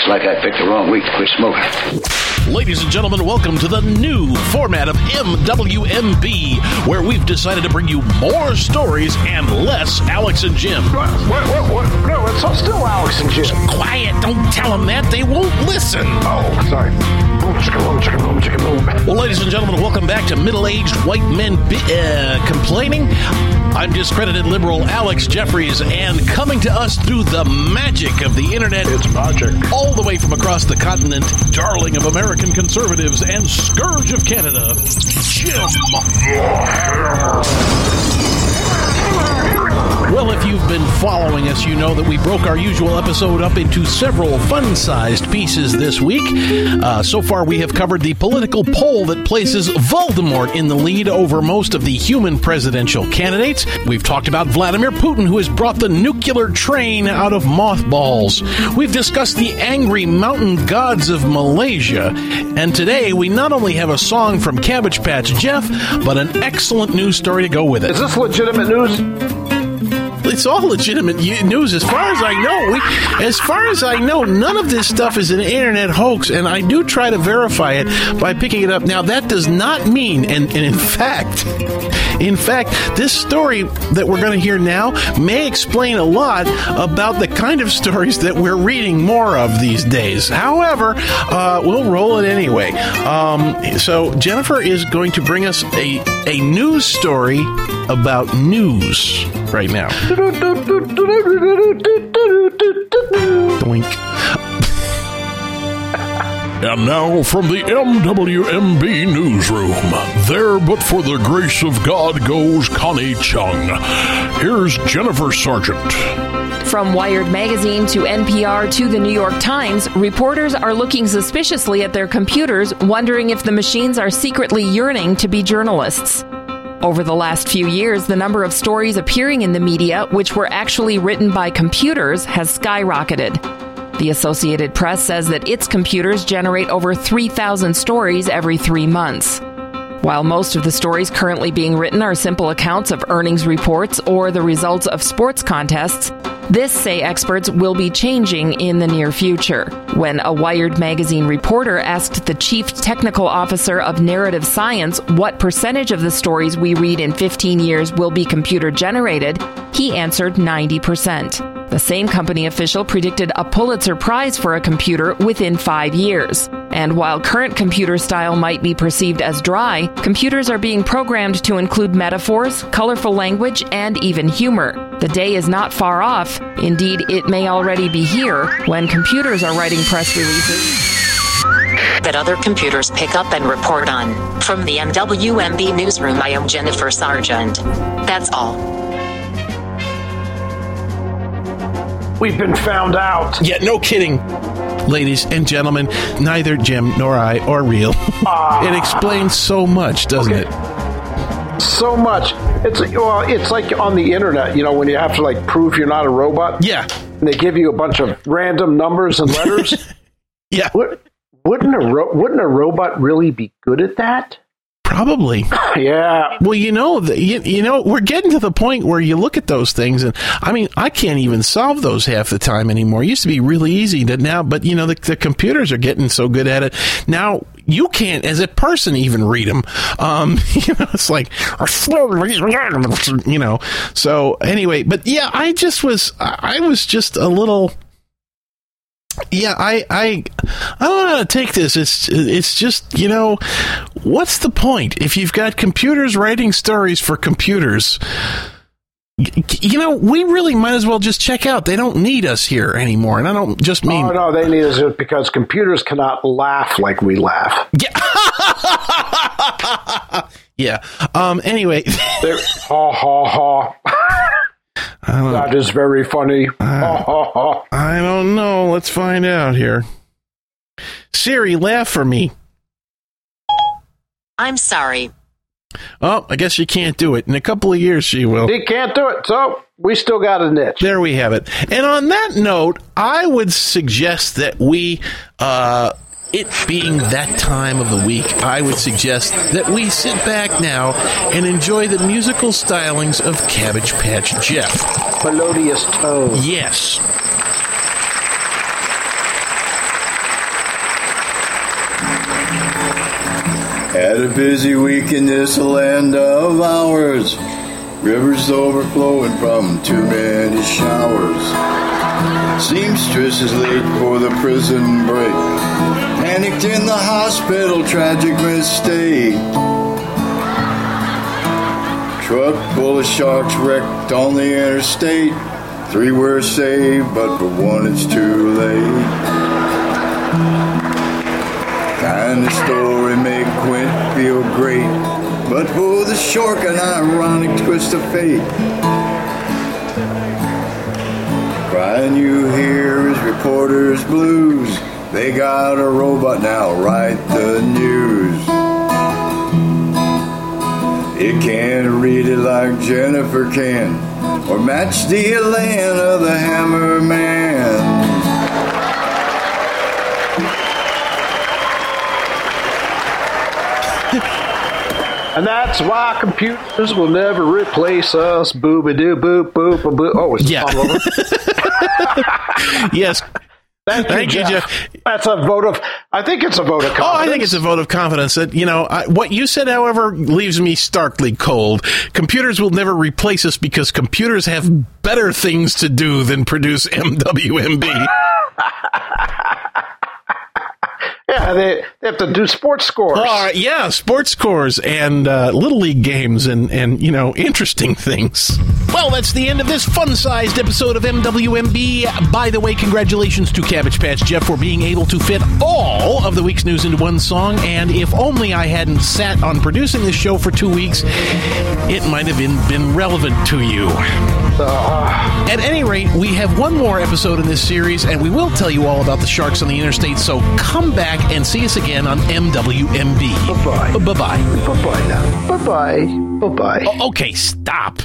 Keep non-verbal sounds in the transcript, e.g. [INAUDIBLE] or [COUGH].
Looks like I picked the wrong week to quit smoking. Ladies and gentlemen, welcome to the new format of MWMB, where we've decided to bring you more stories and less Alex and Jim. What? What? What? No, it's still Alex and Jim. Quiet, don't tell them that. They won't listen. Oh, sorry. Well, ladies and gentlemen, welcome back to Middle Aged White Men uh, Complaining. I'm discredited liberal Alex Jeffries, and coming to us through the magic of the internet, It's magic. all the way from across the continent, darling of American conservatives and scourge of Canada, Jim. If you've been following us, you know that we broke our usual episode up into several fun sized pieces this week. Uh, so far, we have covered the political poll that places Voldemort in the lead over most of the human presidential candidates. We've talked about Vladimir Putin, who has brought the nuclear train out of mothballs. We've discussed the angry mountain gods of Malaysia. And today, we not only have a song from Cabbage Patch Jeff, but an excellent news story to go with it. Is this legitimate news? It's all legitimate news, as far as I know. We, as far as I know, none of this stuff is an internet hoax, and I do try to verify it by picking it up. Now, that does not mean, and, and in fact, in fact, this story that we're going to hear now may explain a lot about the kind of stories that we're reading more of these days. However, uh, we'll roll it anyway. Um, so Jennifer is going to bring us a a news story about news right now. Doink. And now from the MWMB newsroom, there but for the grace of God goes Connie Chung. Here's Jennifer Sargent. From Wired Magazine to NPR to the New York Times, reporters are looking suspiciously at their computers, wondering if the machines are secretly yearning to be journalists. Over the last few years, the number of stories appearing in the media, which were actually written by computers, has skyrocketed. The Associated Press says that its computers generate over 3,000 stories every three months. While most of the stories currently being written are simple accounts of earnings reports or the results of sports contests, this, say experts, will be changing in the near future. When a Wired magazine reporter asked the chief technical officer of narrative science what percentage of the stories we read in 15 years will be computer generated, he answered 90%. The same company official predicted a Pulitzer Prize for a computer within five years. And while current computer style might be perceived as dry, computers are being programmed to include metaphors, colorful language, and even humor. The day is not far off. Indeed, it may already be here when computers are writing press releases. that other computers pick up and report on. From the MWMB newsroom, I am Jennifer Sargent. That's all. We've been found out. Yeah, no kidding. Ladies and gentlemen, neither Jim nor I are real. it explains so much, doesn't Okay. it? So much. It's well, it's like on the internet, you know, when you have to like prove you're not a robot. Yeah. And they give you a bunch of random numbers and letters. [LAUGHS] Yeah. Would- wouldn't a ro- wouldn't a robot really be good at that? Probably. [LAUGHS] Yeah. Well, you know, the, you, you know, we're getting to the point where you look at those things, and I mean, I can't even solve those half the time anymore. It used to be really easy to now, but you know, the, the computers are getting so good at it now. You can't, as a person, even read them. Um, [LAUGHS] you know, it's like, you know. So anyway, but yeah, I just was, I I was just a little. Yeah, I, I, I don't know how to take this. It's, it's just, you know, what's the point if you've got computers writing stories for computers? You know, we really might as well just check out. They don't need us here anymore, and I don't just mean. Oh no, they need us because computers cannot laugh like we laugh. Yeah. [LAUGHS] yeah. Um. Anyway, ha ha ha. That is very funny. Ha ha ha. I don't know. Let's find out here. Siri, laugh for me. I'm sorry. Oh, I guess she can't do it. In a couple of years, she will. He can't do it, so we still got a niche. There we have it. And on that note, I would suggest that we, uh, it being that time of the week, I would suggest that we sit back now and enjoy the musical stylings of Cabbage Patch Jeff. Melodious tone. Yes. Had a busy week in this land of ours. Rivers overflowing from too many showers. Seamstress is late for the prison break. Panicked in the hospital, tragic mistake. Truck full of sharks wrecked on the interstate. Three were saved, but for one it's too late. Kind of story make Quint feel great, but for the shark an ironic twist of fate. Crying you hear is reporters' blues. They got a robot now, write the news. It can't read it like Jennifer can, or match the elan of the Hammer Man. [LAUGHS] And that's why computers will never replace us. Booba doo boop boop boop. Oh, it's Yeah. all over. [LAUGHS] [LAUGHS] yes. Thank, Thank you, Jeff. Jeff. That's a vote of. I think it's a vote of Oh, confidence. I think it's a vote of confidence that, you know, I, what you said, however, leaves me starkly cold. Computers will never replace us because computers have better things to do than produce MWMB. [LAUGHS] Yeah, they, they have to do sports scores. Uh, yeah, sports scores and uh, little league games and, and, you know, interesting things. Well, that's the end of this fun sized episode of MWMB. By the way, congratulations to Cabbage Patch Jeff for being able to fit all of the week's news into one song. And if only I hadn't sat on producing this show for two weeks, it might have been, been relevant to you. At any rate, we have one more episode in this series, and we will tell you all about the sharks on the interstate. So come back and see us again on MWMB. Bye-bye. Bye bye. Bye bye now. Bye bye. Bye bye. Okay, stop.